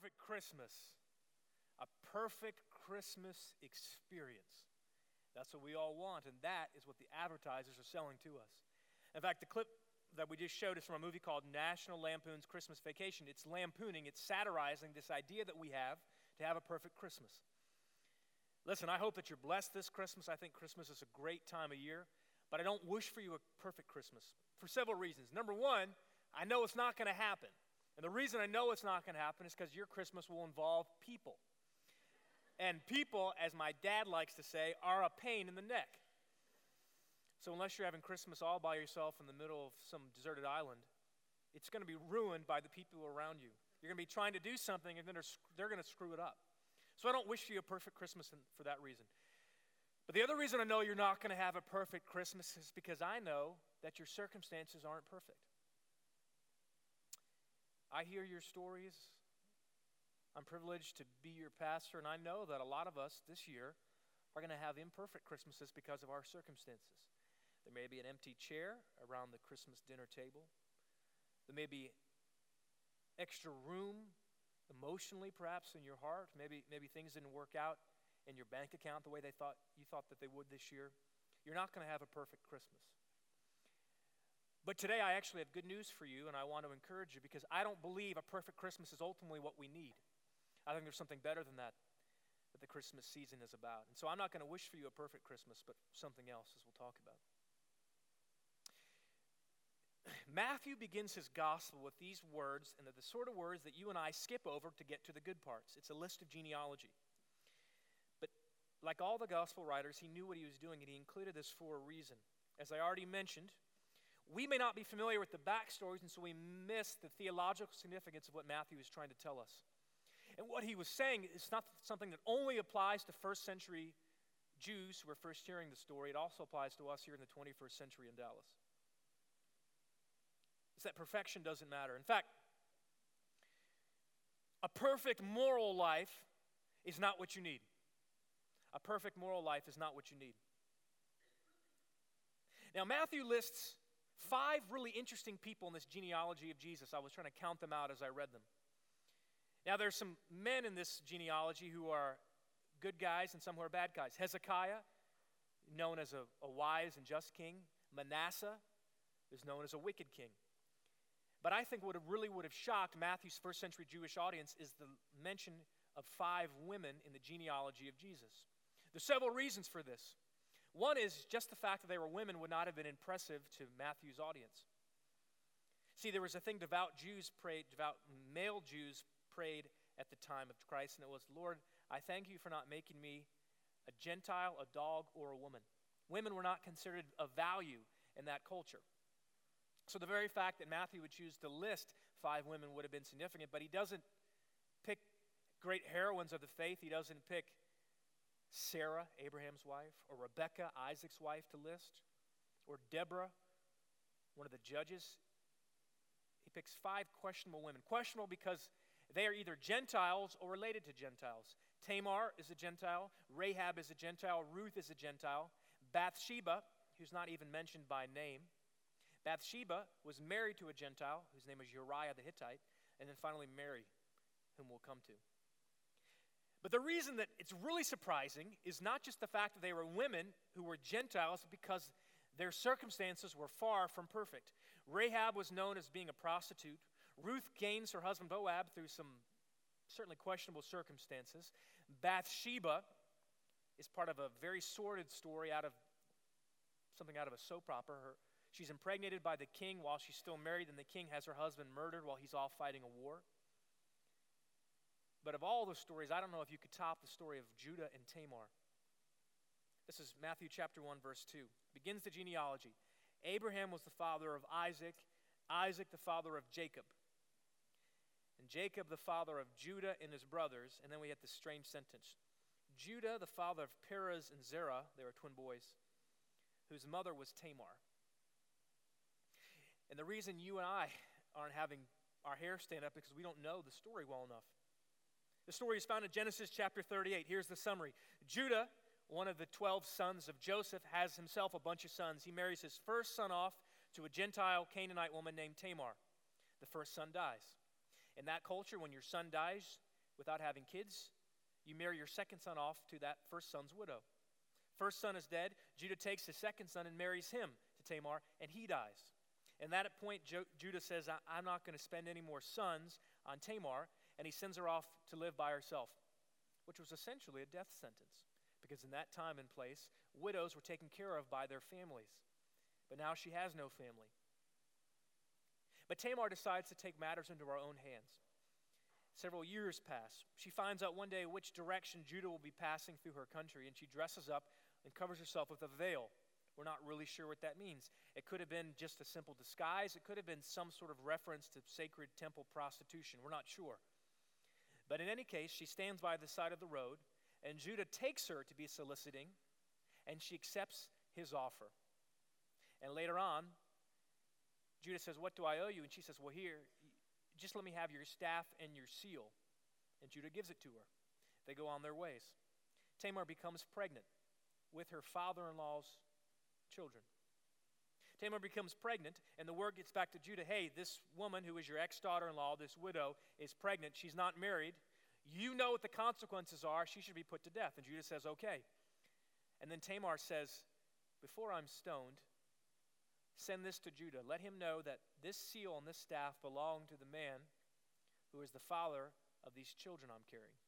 perfect Christmas, a perfect Christmas experience. That's what we all want, and that is what the advertisers are selling to us. In fact, the clip that we just showed is from a movie called National Lampoon's Christmas Vacation. It's lampooning, it's satirizing this idea that we have to have a perfect Christmas. Listen, I hope that you're blessed this Christmas. I think Christmas is a great time of year, but I don't wish for you a perfect Christmas for several reasons. Number one, I know it's not going to happen. And the reason I know it's not going to happen is because your Christmas will involve people. And people, as my dad likes to say, are a pain in the neck. So, unless you're having Christmas all by yourself in the middle of some deserted island, it's going to be ruined by the people around you. You're going to be trying to do something, and then they're, they're going to screw it up. So, I don't wish you a perfect Christmas for that reason. But the other reason I know you're not going to have a perfect Christmas is because I know that your circumstances aren't perfect. I hear your stories. I'm privileged to be your pastor, and I know that a lot of us this year are going to have imperfect Christmases because of our circumstances. There may be an empty chair around the Christmas dinner table. There may be extra room emotionally, perhaps, in your heart. Maybe, maybe things didn't work out in your bank account the way they thought you thought that they would this year. You're not going to have a perfect Christmas. But today I actually have good news for you, and I want to encourage you because I don't believe a perfect Christmas is ultimately what we need. I think there's something better than that that the Christmas season is about. And so I'm not going to wish for you a perfect Christmas, but something else, as we'll talk about. Matthew begins his gospel with these words, and they're the sort of words that you and I skip over to get to the good parts. It's a list of genealogy. But like all the gospel writers, he knew what he was doing, and he included this for a reason. As I already mentioned, we may not be familiar with the backstories, and so we miss the theological significance of what Matthew is trying to tell us. And what he was saying is not something that only applies to first century Jews who are first hearing the story, it also applies to us here in the 21st century in Dallas. It's that perfection doesn't matter. In fact, a perfect moral life is not what you need. A perfect moral life is not what you need. Now, Matthew lists five really interesting people in this genealogy of Jesus. I was trying to count them out as I read them. Now, there's some men in this genealogy who are good guys and some who are bad guys. Hezekiah, known as a, a wise and just king. Manasseh is known as a wicked king. But I think what really would have shocked Matthew's first century Jewish audience is the mention of five women in the genealogy of Jesus. There's several reasons for this. One is just the fact that they were women would not have been impressive to Matthew's audience. See, there was a thing devout Jews prayed, devout male Jews prayed at the time of Christ, and it was, Lord, I thank you for not making me a Gentile, a dog, or a woman. Women were not considered of value in that culture. So the very fact that Matthew would choose to list five women would have been significant, but he doesn't pick great heroines of the faith. He doesn't pick Sarah, Abraham's wife, or Rebecca, Isaac's wife, to list, or Deborah, one of the judges. He picks five questionable women. Questionable because they are either Gentiles or related to Gentiles. Tamar is a Gentile, Rahab is a Gentile, Ruth is a Gentile, Bathsheba, who's not even mentioned by name. Bathsheba was married to a Gentile whose name was Uriah the Hittite, and then finally Mary, whom we'll come to. But the reason that it's really surprising is not just the fact that they were women who were Gentiles, because their circumstances were far from perfect. Rahab was known as being a prostitute. Ruth gains her husband Boaz through some certainly questionable circumstances. Bathsheba is part of a very sordid story out of something out of a soap opera. Her, she's impregnated by the king while she's still married, and the king has her husband murdered while he's off fighting a war. But of all those stories, I don't know if you could top the story of Judah and Tamar. This is Matthew chapter 1, verse 2. Begins the genealogy. Abraham was the father of Isaac, Isaac the father of Jacob, and Jacob the father of Judah and his brothers. And then we have this strange sentence Judah the father of Perez and Zerah, they were twin boys, whose mother was Tamar. And the reason you and I aren't having our hair stand up is because we don't know the story well enough. The story is found in Genesis chapter 38. Here's the summary Judah, one of the 12 sons of Joseph, has himself a bunch of sons. He marries his first son off to a Gentile Canaanite woman named Tamar. The first son dies. In that culture, when your son dies, without having kids, you marry your second son off to that first son's widow. First son is dead. Judah takes his second son and marries him to Tamar, and he dies. And that point, jo- Judah says, I'm not going to spend any more sons on Tamar, and he sends her off to live by herself, which was essentially a death sentence, because in that time and place, widows were taken care of by their families. But now she has no family. But Tamar decides to take matters into her own hands. Several years pass. She finds out one day which direction Judah will be passing through her country, and she dresses up and covers herself with a veil. We're not really sure what that means. It could have been just a simple disguise, it could have been some sort of reference to sacred temple prostitution. We're not sure. But in any case, she stands by the side of the road, and Judah takes her to be soliciting, and she accepts his offer. And later on, Judah says, What do I owe you? And she says, Well, here, just let me have your staff and your seal. And Judah gives it to her. They go on their ways. Tamar becomes pregnant with her father in law's children. Tamar becomes pregnant, and the word gets back to Judah hey, this woman who is your ex daughter in law, this widow, is pregnant. She's not married. You know what the consequences are. She should be put to death. And Judah says, okay. And then Tamar says, Before I'm stoned, Send this to Judah. Let him know that this seal and this staff belong to the man who is the father of these children I'm carrying.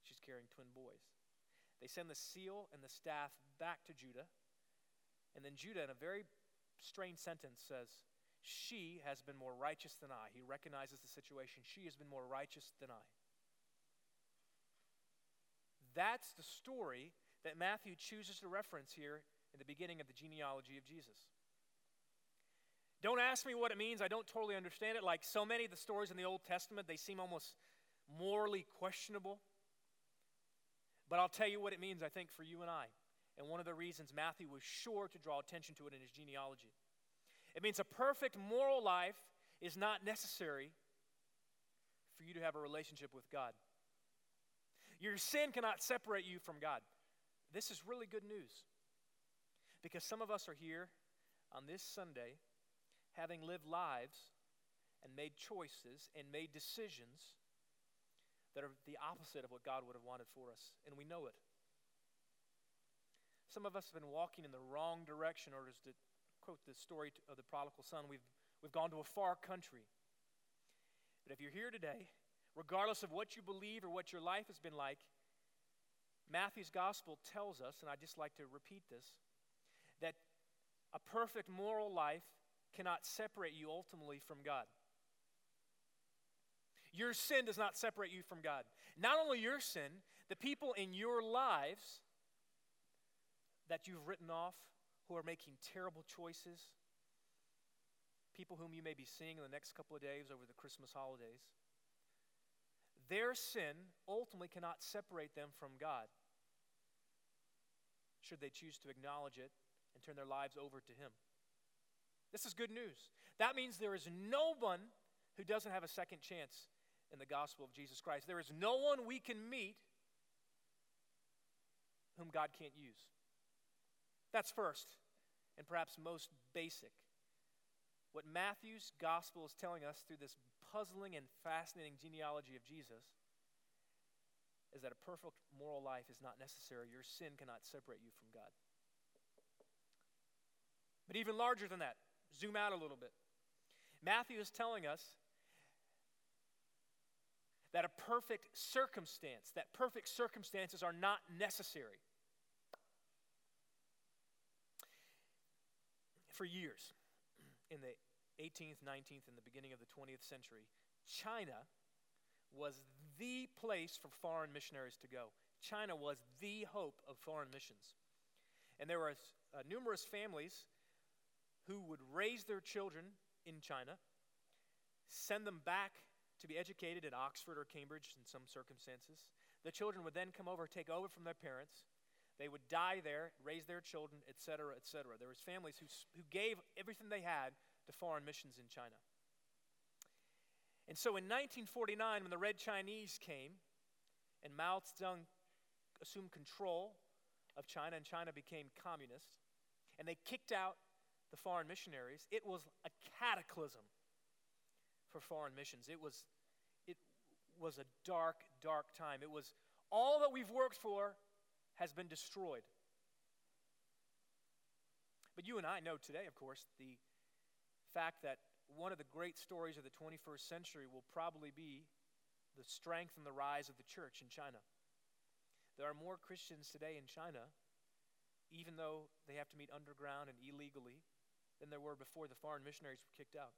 She's carrying twin boys. They send the seal and the staff back to Judah. And then Judah, in a very strange sentence, says, She has been more righteous than I. He recognizes the situation. She has been more righteous than I. That's the story that Matthew chooses to reference here in the beginning of the genealogy of Jesus. Don't ask me what it means. I don't totally understand it. Like so many of the stories in the Old Testament, they seem almost morally questionable. But I'll tell you what it means, I think, for you and I. And one of the reasons Matthew was sure to draw attention to it in his genealogy. It means a perfect moral life is not necessary for you to have a relationship with God. Your sin cannot separate you from God. This is really good news. Because some of us are here on this Sunday having lived lives and made choices and made decisions that are the opposite of what God would have wanted for us, and we know it. Some of us have been walking in the wrong direction, or as to quote the story of the prodigal son, we've, we've gone to a far country. But if you're here today, regardless of what you believe or what your life has been like, Matthew's gospel tells us, and I'd just like to repeat this, that a perfect moral life cannot separate you ultimately from God. Your sin does not separate you from God. Not only your sin, the people in your lives that you've written off who are making terrible choices, people whom you may be seeing in the next couple of days over the Christmas holidays, their sin ultimately cannot separate them from God, should they choose to acknowledge it and turn their lives over to Him. This is good news. That means there is no one who doesn't have a second chance in the gospel of Jesus Christ. There is no one we can meet whom God can't use. That's first, and perhaps most basic. What Matthew's gospel is telling us through this puzzling and fascinating genealogy of Jesus is that a perfect moral life is not necessary. Your sin cannot separate you from God. But even larger than that, Zoom out a little bit. Matthew is telling us that a perfect circumstance, that perfect circumstances are not necessary. For years, in the 18th, 19th, and the beginning of the 20th century, China was the place for foreign missionaries to go. China was the hope of foreign missions. And there were uh, numerous families who would raise their children in China, send them back to be educated at Oxford or Cambridge in some circumstances. The children would then come over, take over from their parents. They would die there, raise their children, etc., etc. There was families who, who gave everything they had to foreign missions in China. And so in 1949, when the Red Chinese came and Mao Zedong assumed control of China and China became communist, and they kicked out the foreign missionaries, it was a cataclysm for foreign missions. It was, it was a dark, dark time. It was all that we've worked for has been destroyed. But you and I know today, of course, the fact that one of the great stories of the 21st century will probably be the strength and the rise of the church in China. There are more Christians today in China, even though they have to meet underground and illegally, than there were before the foreign missionaries were kicked out.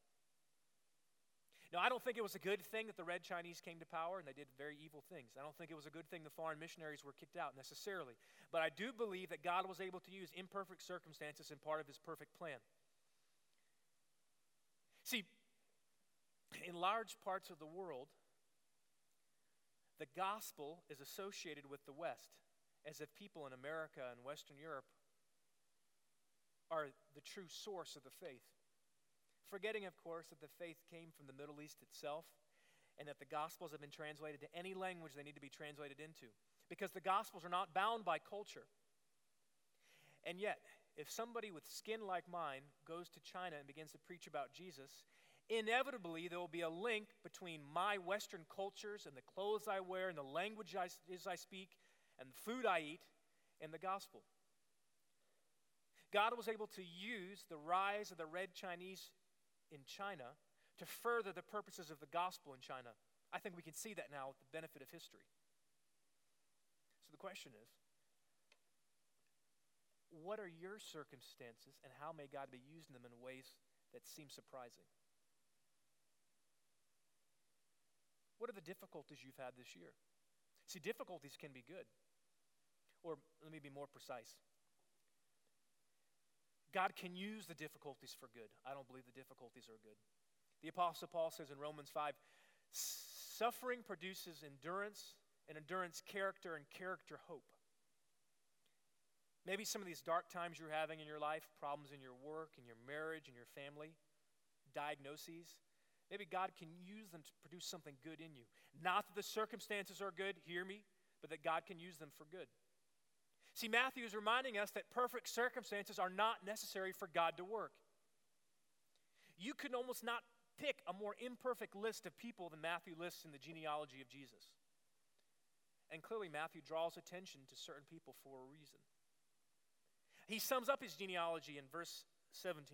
Now, I don't think it was a good thing that the Red Chinese came to power and they did very evil things. I don't think it was a good thing the foreign missionaries were kicked out necessarily. But I do believe that God was able to use imperfect circumstances in part of his perfect plan. See, in large parts of the world, the gospel is associated with the West as if people in America and Western Europe are the true source of the faith. Forgetting, of course, that the faith came from the Middle East itself and that the Gospels have been translated to any language they need to be translated into. Because the Gospels are not bound by culture. And yet, if somebody with skin like mine goes to China and begins to preach about Jesus, inevitably there will be a link between my Western cultures and the clothes I wear and the language I, I speak and the food I eat and the gospel. God was able to use the rise of the red Chinese in China to further the purposes of the gospel in China. I think we can see that now with the benefit of history. So the question is what are your circumstances and how may God be using them in ways that seem surprising? What are the difficulties you've had this year? See, difficulties can be good. Or let me be more precise God can use the difficulties for good. I don't believe the difficulties are good. The Apostle Paul says in Romans 5 suffering produces endurance, and endurance, character, and character, hope. Maybe some of these dark times you're having in your life, problems in your work, in your marriage, in your family, diagnoses, maybe God can use them to produce something good in you. Not that the circumstances are good, hear me, but that God can use them for good. See, Matthew is reminding us that perfect circumstances are not necessary for God to work. You could almost not pick a more imperfect list of people than Matthew lists in the genealogy of Jesus. And clearly, Matthew draws attention to certain people for a reason. He sums up his genealogy in verse 17.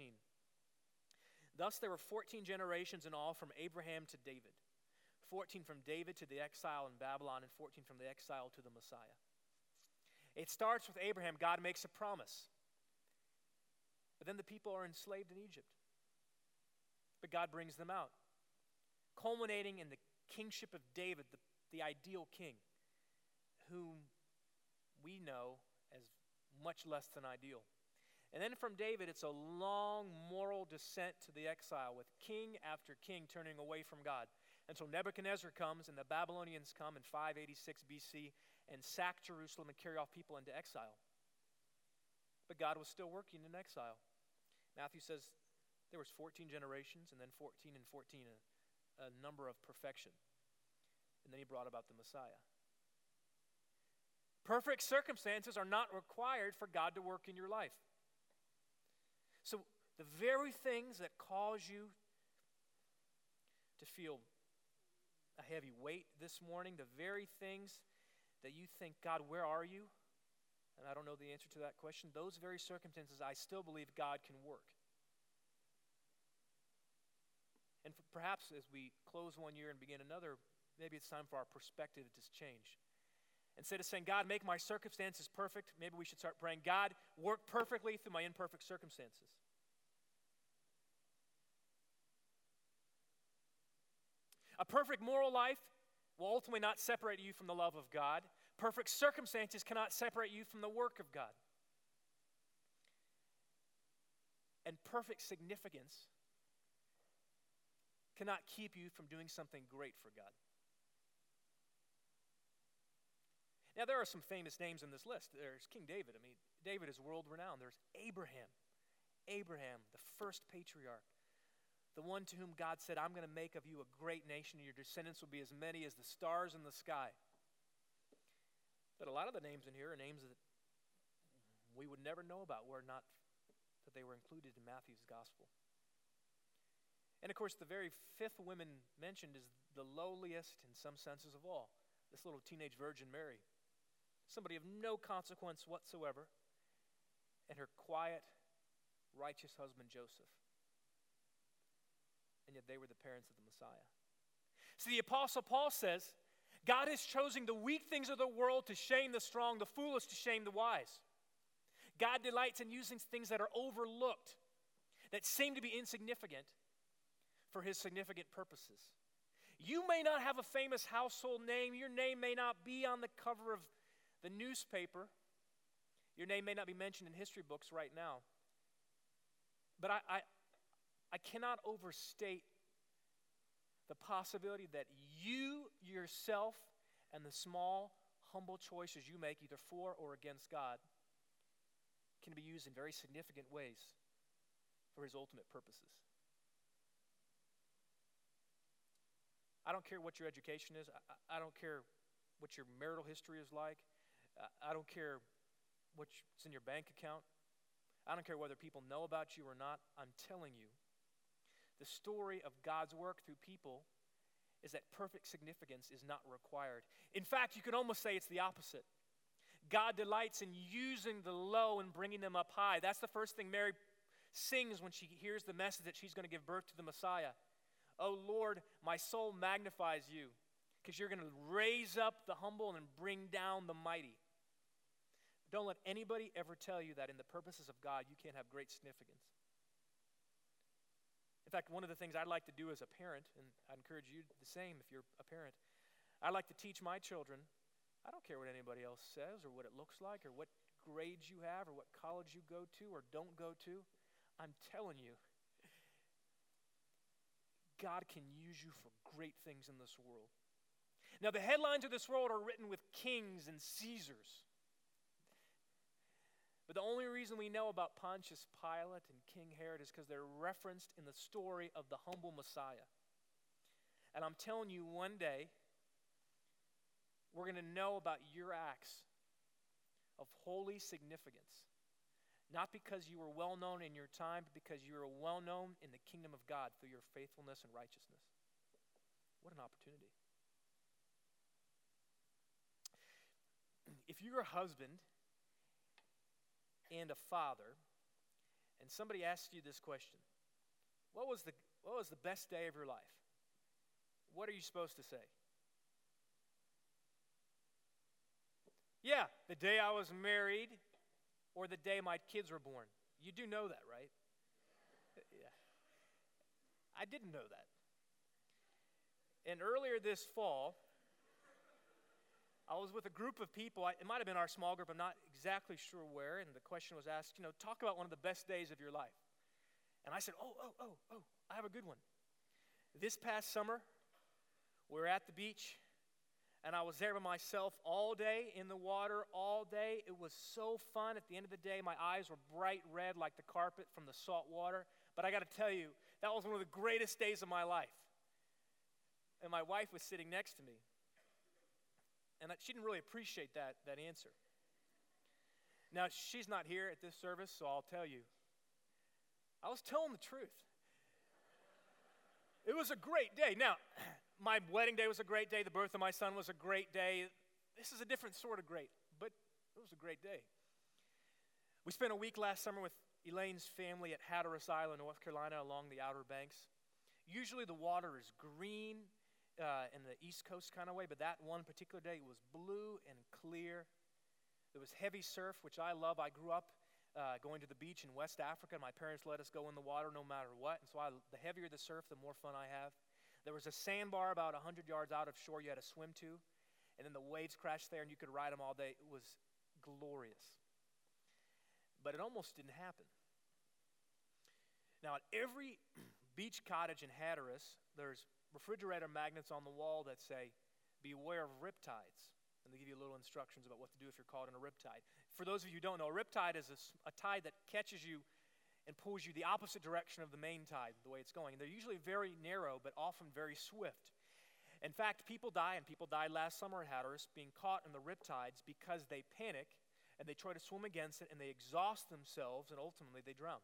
Thus, there were 14 generations in all from Abraham to David, 14 from David to the exile in Babylon, and 14 from the exile to the Messiah. It starts with Abraham. God makes a promise. But then the people are enslaved in Egypt. But God brings them out, culminating in the kingship of David, the, the ideal king, whom we know as much less than ideal. And then from David, it's a long moral descent to the exile, with king after king turning away from God. Until Nebuchadnezzar comes and the Babylonians come in 586 BC and sack Jerusalem and carry off people into exile. But God was still working in exile. Matthew says there was 14 generations and then 14 and 14 a, a number of perfection. And then he brought about the Messiah. Perfect circumstances are not required for God to work in your life. So, the very things that cause you to feel a heavy weight this morning, the very things that you think, God, where are you? And I don't know the answer to that question. Those very circumstances, I still believe God can work. And perhaps as we close one year and begin another, maybe it's time for our perspective to just change. Instead of saying, God, make my circumstances perfect, maybe we should start praying, God, work perfectly through my imperfect circumstances. A perfect moral life will ultimately not separate you from the love of God. Perfect circumstances cannot separate you from the work of God. And perfect significance cannot keep you from doing something great for God. Now, there are some famous names in this list. There's King David. I mean, David is world renowned. There's Abraham. Abraham, the first patriarch the one to whom God said, I'm going to make of you a great nation, and your descendants will be as many as the stars in the sky. But a lot of the names in here are names that we would never know about were not that they were included in Matthew's gospel. And of course, the very fifth woman mentioned is the lowliest in some senses of all this little teenage virgin Mary. Somebody of no consequence whatsoever, and her quiet, righteous husband Joseph. And yet they were the parents of the Messiah. See, the Apostle Paul says, God is choosing the weak things of the world to shame the strong, the foolish to shame the wise. God delights in using things that are overlooked, that seem to be insignificant, for his significant purposes. You may not have a famous household name, your name may not be on the cover of the newspaper, your name may not be mentioned in history books right now. But I, I, I cannot overstate the possibility that you yourself and the small, humble choices you make, either for or against God, can be used in very significant ways for His ultimate purposes. I don't care what your education is, I, I don't care what your marital history is like, I don't care what's in your bank account. I don't care whether people know about you or not. I'm telling you, the story of God's work through people is that perfect significance is not required. In fact, you could almost say it's the opposite. God delights in using the low and bringing them up high. That's the first thing Mary sings when she hears the message that she's going to give birth to the Messiah. Oh Lord, my soul magnifies you because you're going to raise up the humble and bring down the mighty. Don't let anybody ever tell you that in the purposes of God you can't have great significance. In fact, one of the things I'd like to do as a parent, and I encourage you the same if you're a parent, I like to teach my children I don't care what anybody else says or what it looks like or what grades you have or what college you go to or don't go to. I'm telling you, God can use you for great things in this world. Now, the headlines of this world are written with kings and Caesars. But the only reason we know about Pontius Pilate and King Herod is because they're referenced in the story of the humble Messiah. And I'm telling you, one day, we're going to know about your acts of holy significance. Not because you were well known in your time, but because you were well known in the kingdom of God through your faithfulness and righteousness. What an opportunity. If you're a husband and a father, and somebody asks you this question what was, the, what was the best day of your life? What are you supposed to say? Yeah, the day I was married or the day my kids were born. You do know that, right? Yeah. I didn't know that. And earlier this fall, I was with a group of people. It might have been our small group. I'm not exactly sure where. And the question was asked, you know, talk about one of the best days of your life. And I said, oh, oh, oh, oh, I have a good one. This past summer, we are at the beach, and I was there by myself all day in the water, all day. It was so fun. At the end of the day, my eyes were bright red like the carpet from the salt water. But I got to tell you, that was one of the greatest days of my life. And my wife was sitting next to me. And she didn't really appreciate that, that answer. Now, she's not here at this service, so I'll tell you. I was telling the truth. It was a great day. Now, my wedding day was a great day. The birth of my son was a great day. This is a different sort of great, but it was a great day. We spent a week last summer with Elaine's family at Hatteras Island, North Carolina, along the Outer Banks. Usually the water is green uh, in the East Coast kind of way, but that one particular day was blue and clear. There was heavy surf, which I love. I grew up uh, going to the beach in West Africa. My parents let us go in the water no matter what. And so I, the heavier the surf, the more fun I have. There was a sandbar about 100 yards out of shore you had to swim to. And then the waves crashed there and you could ride them all day. It was glorious. But it almost didn't happen. Now, at every beach cottage in Hatteras, there's refrigerator magnets on the wall that say, Beware of riptides. And they give you little instructions about what to do if you're caught in a riptide. For those of you who don't know, a riptide is a, a tide that catches you and pulls you the opposite direction of the main tide, the way it's going. And they're usually very narrow, but often very swift. In fact, people die, and people died last summer at Hatteras being caught in the riptides because they panic and they try to swim against it and they exhaust themselves and ultimately they drown.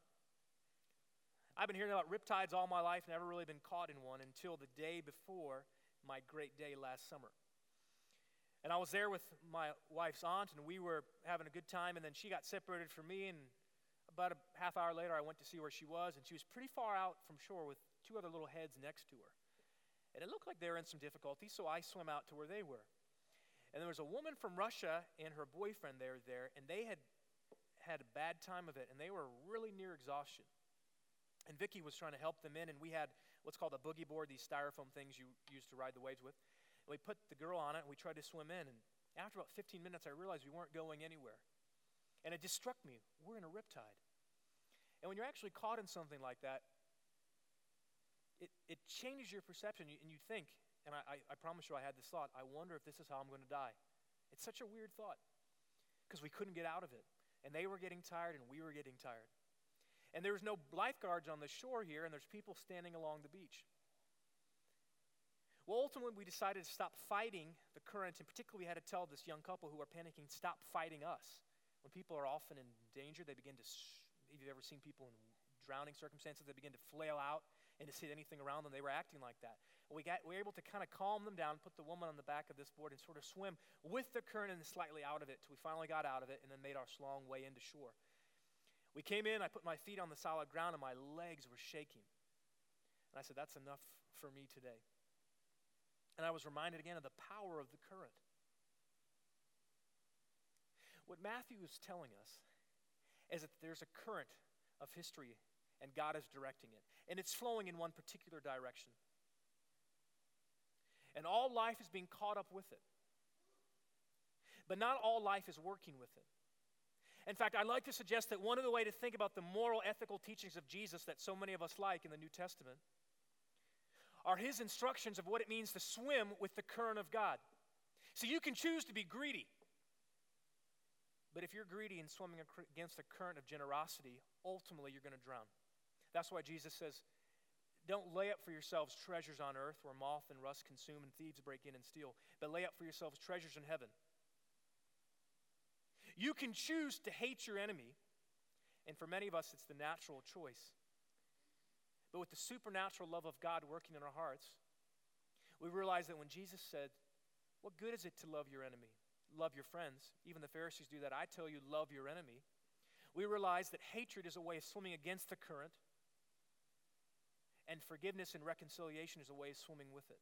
I've been hearing about riptides all my life, never really been caught in one until the day before my great day last summer. And I was there with my wife's aunt, and we were having a good time, and then she got separated from me, and about a half hour later, I went to see where she was, and she was pretty far out from shore with two other little heads next to her. And it looked like they were in some difficulty, so I swam out to where they were. And there was a woman from Russia and her boyfriend there, there, and they had had a bad time of it, and they were really near exhaustion. And Vicky was trying to help them in, and we had what's called a boogie board, these styrofoam things you use to ride the waves with. And we put the girl on it, and we tried to swim in. And after about 15 minutes, I realized we weren't going anywhere. And it just struck me we're in a riptide. And when you're actually caught in something like that, it, it changes your perception, and you think, and I, I promise you I had this thought I wonder if this is how I'm going to die. It's such a weird thought because we couldn't get out of it. And they were getting tired, and we were getting tired. And there was no lifeguards on the shore here, and there's people standing along the beach. Well, ultimately, we decided to stop fighting the current, and particularly, we had to tell this young couple who are panicking, stop fighting us. When people are often in danger, they begin to. If you've ever seen people in drowning circumstances, they begin to flail out and to see anything around them. They were acting like that. We, got, we were able to kind of calm them down, put the woman on the back of this board, and sort of swim with the current and slightly out of it till we finally got out of it and then made our long way into shore. We came in, I put my feet on the solid ground, and my legs were shaking. And I said, That's enough for me today. And I was reminded again of the power of the current. What Matthew is telling us is that there's a current of history, and God is directing it. And it's flowing in one particular direction. And all life is being caught up with it. But not all life is working with it. In fact, I'd like to suggest that one of the way to think about the moral, ethical teachings of Jesus that so many of us like in the New Testament are his instructions of what it means to swim with the current of God. So you can choose to be greedy. But if you're greedy and swimming against the current of generosity, ultimately you're going to drown. That's why Jesus says, Don't lay up for yourselves treasures on earth where moth and rust consume and thieves break in and steal, but lay up for yourselves treasures in heaven you can choose to hate your enemy, and for many of us, it's the natural choice. But with the supernatural love of God working in our hearts, we realize that when Jesus said, What good is it to love your enemy? Love your friends. Even the Pharisees do that. I tell you, love your enemy. We realize that hatred is a way of swimming against the current, and forgiveness and reconciliation is a way of swimming with it.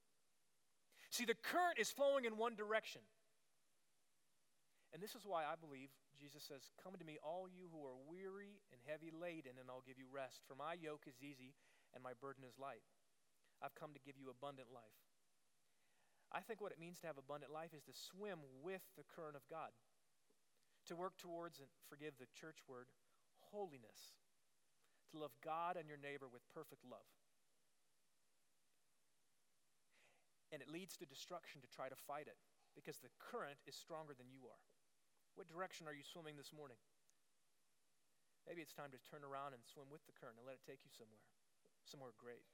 See, the current is flowing in one direction. And this is why I believe Jesus says, Come to me, all you who are weary and heavy laden, and I'll give you rest. For my yoke is easy and my burden is light. I've come to give you abundant life. I think what it means to have abundant life is to swim with the current of God, to work towards, and forgive the church word, holiness, to love God and your neighbor with perfect love. And it leads to destruction to try to fight it because the current is stronger than you are. What direction are you swimming this morning? Maybe it's time to turn around and swim with the current and let it take you somewhere, somewhere great.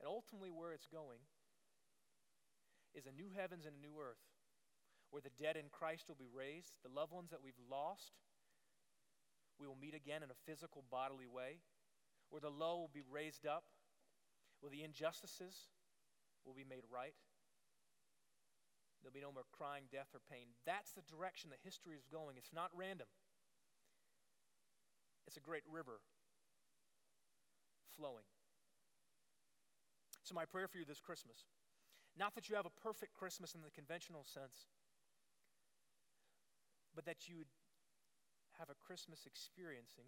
And ultimately, where it's going is a new heavens and a new earth where the dead in Christ will be raised, the loved ones that we've lost, we will meet again in a physical, bodily way, where the low will be raised up, where the injustices will be made right. There'll be no more crying, death, or pain. That's the direction that history is going. It's not random, it's a great river flowing. So, my prayer for you this Christmas not that you have a perfect Christmas in the conventional sense, but that you would have a Christmas experiencing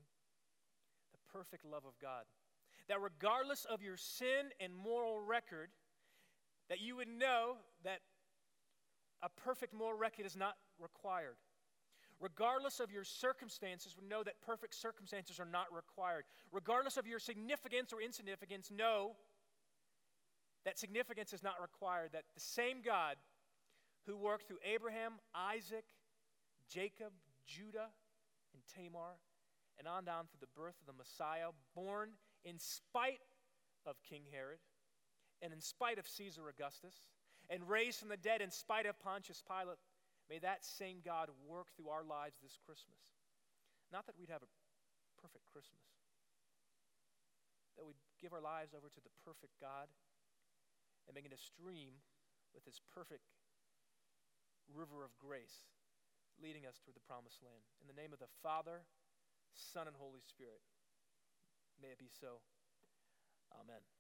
the perfect love of God. That regardless of your sin and moral record, that you would know that a perfect moral record is not required. Regardless of your circumstances, know that perfect circumstances are not required. Regardless of your significance or insignificance, know that significance is not required. That the same God who worked through Abraham, Isaac, Jacob, Judah, and Tamar, and on down through the birth of the Messiah, born in spite of King Herod and in spite of Caesar Augustus, and raised from the dead in spite of Pontius Pilate, may that same God work through our lives this Christmas. Not that we'd have a perfect Christmas, that we'd give our lives over to the perfect God and begin to stream with his perfect river of grace leading us toward the promised land. In the name of the Father, Son, and Holy Spirit, may it be so. Amen.